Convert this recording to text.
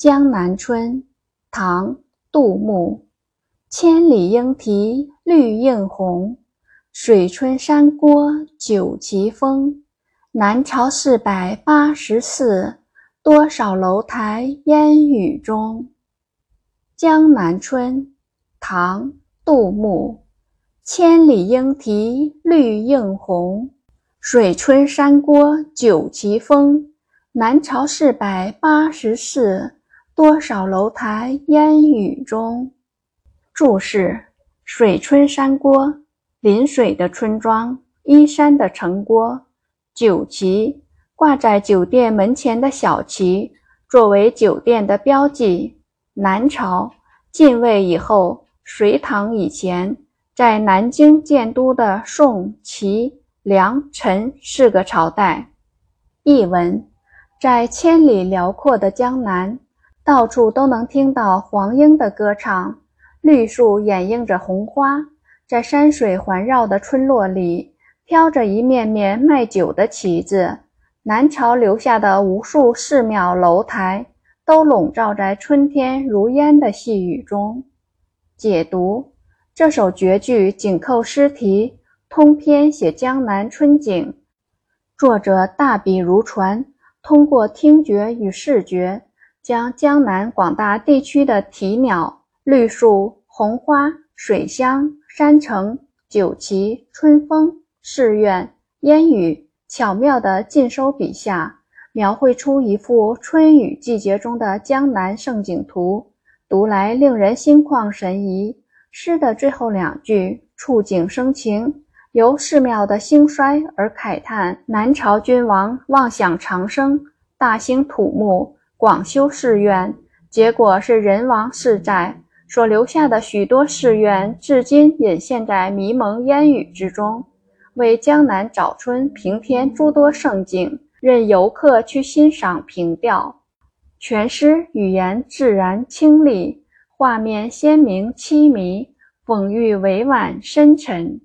江南春》唐·杜牧。千里莺啼绿映红，水村山郭酒旗风。南朝四百八十寺，多少楼台烟雨中。《江南春》唐·杜牧。千里莺啼绿映红，水村山郭酒旗风。南朝四百八十寺。多少楼台烟雨中。注释：水春山郭，临水的村庄，依山的城郭。酒旗，挂在酒店门前的小旗，作为酒店的标记。南朝，晋魏以后，隋唐以前，在南京建都的宋、齐、梁、陈四个朝代。译文：在千里辽阔的江南。到处都能听到黄莺的歌唱，绿树掩映着红花，在山水环绕的村落里，飘着一面面卖酒的旗子。南朝留下的无数寺庙楼台，都笼罩在春天如烟的细雨中。解读：这首绝句紧扣诗题，通篇写江南春景。作者大笔如椽，通过听觉与视觉。将江南广大地区的啼鸟、绿树、红花、水乡、山城、酒旗、春风、寺院、烟雨，巧妙地尽收笔下，描绘出一幅春雨季节中的江南胜景图，读来令人心旷神怡。诗的最后两句触景生情，由寺庙的兴衰而慨叹南朝君王妄想长生，大兴土木。广修寺院，结果是人亡寺在，所留下的许多寺院至今隐现在迷蒙烟雨之中，为江南早春平添诸多盛景，任游客去欣赏凭吊。全诗语言自然清丽，画面鲜明凄迷，讽喻委婉深沉。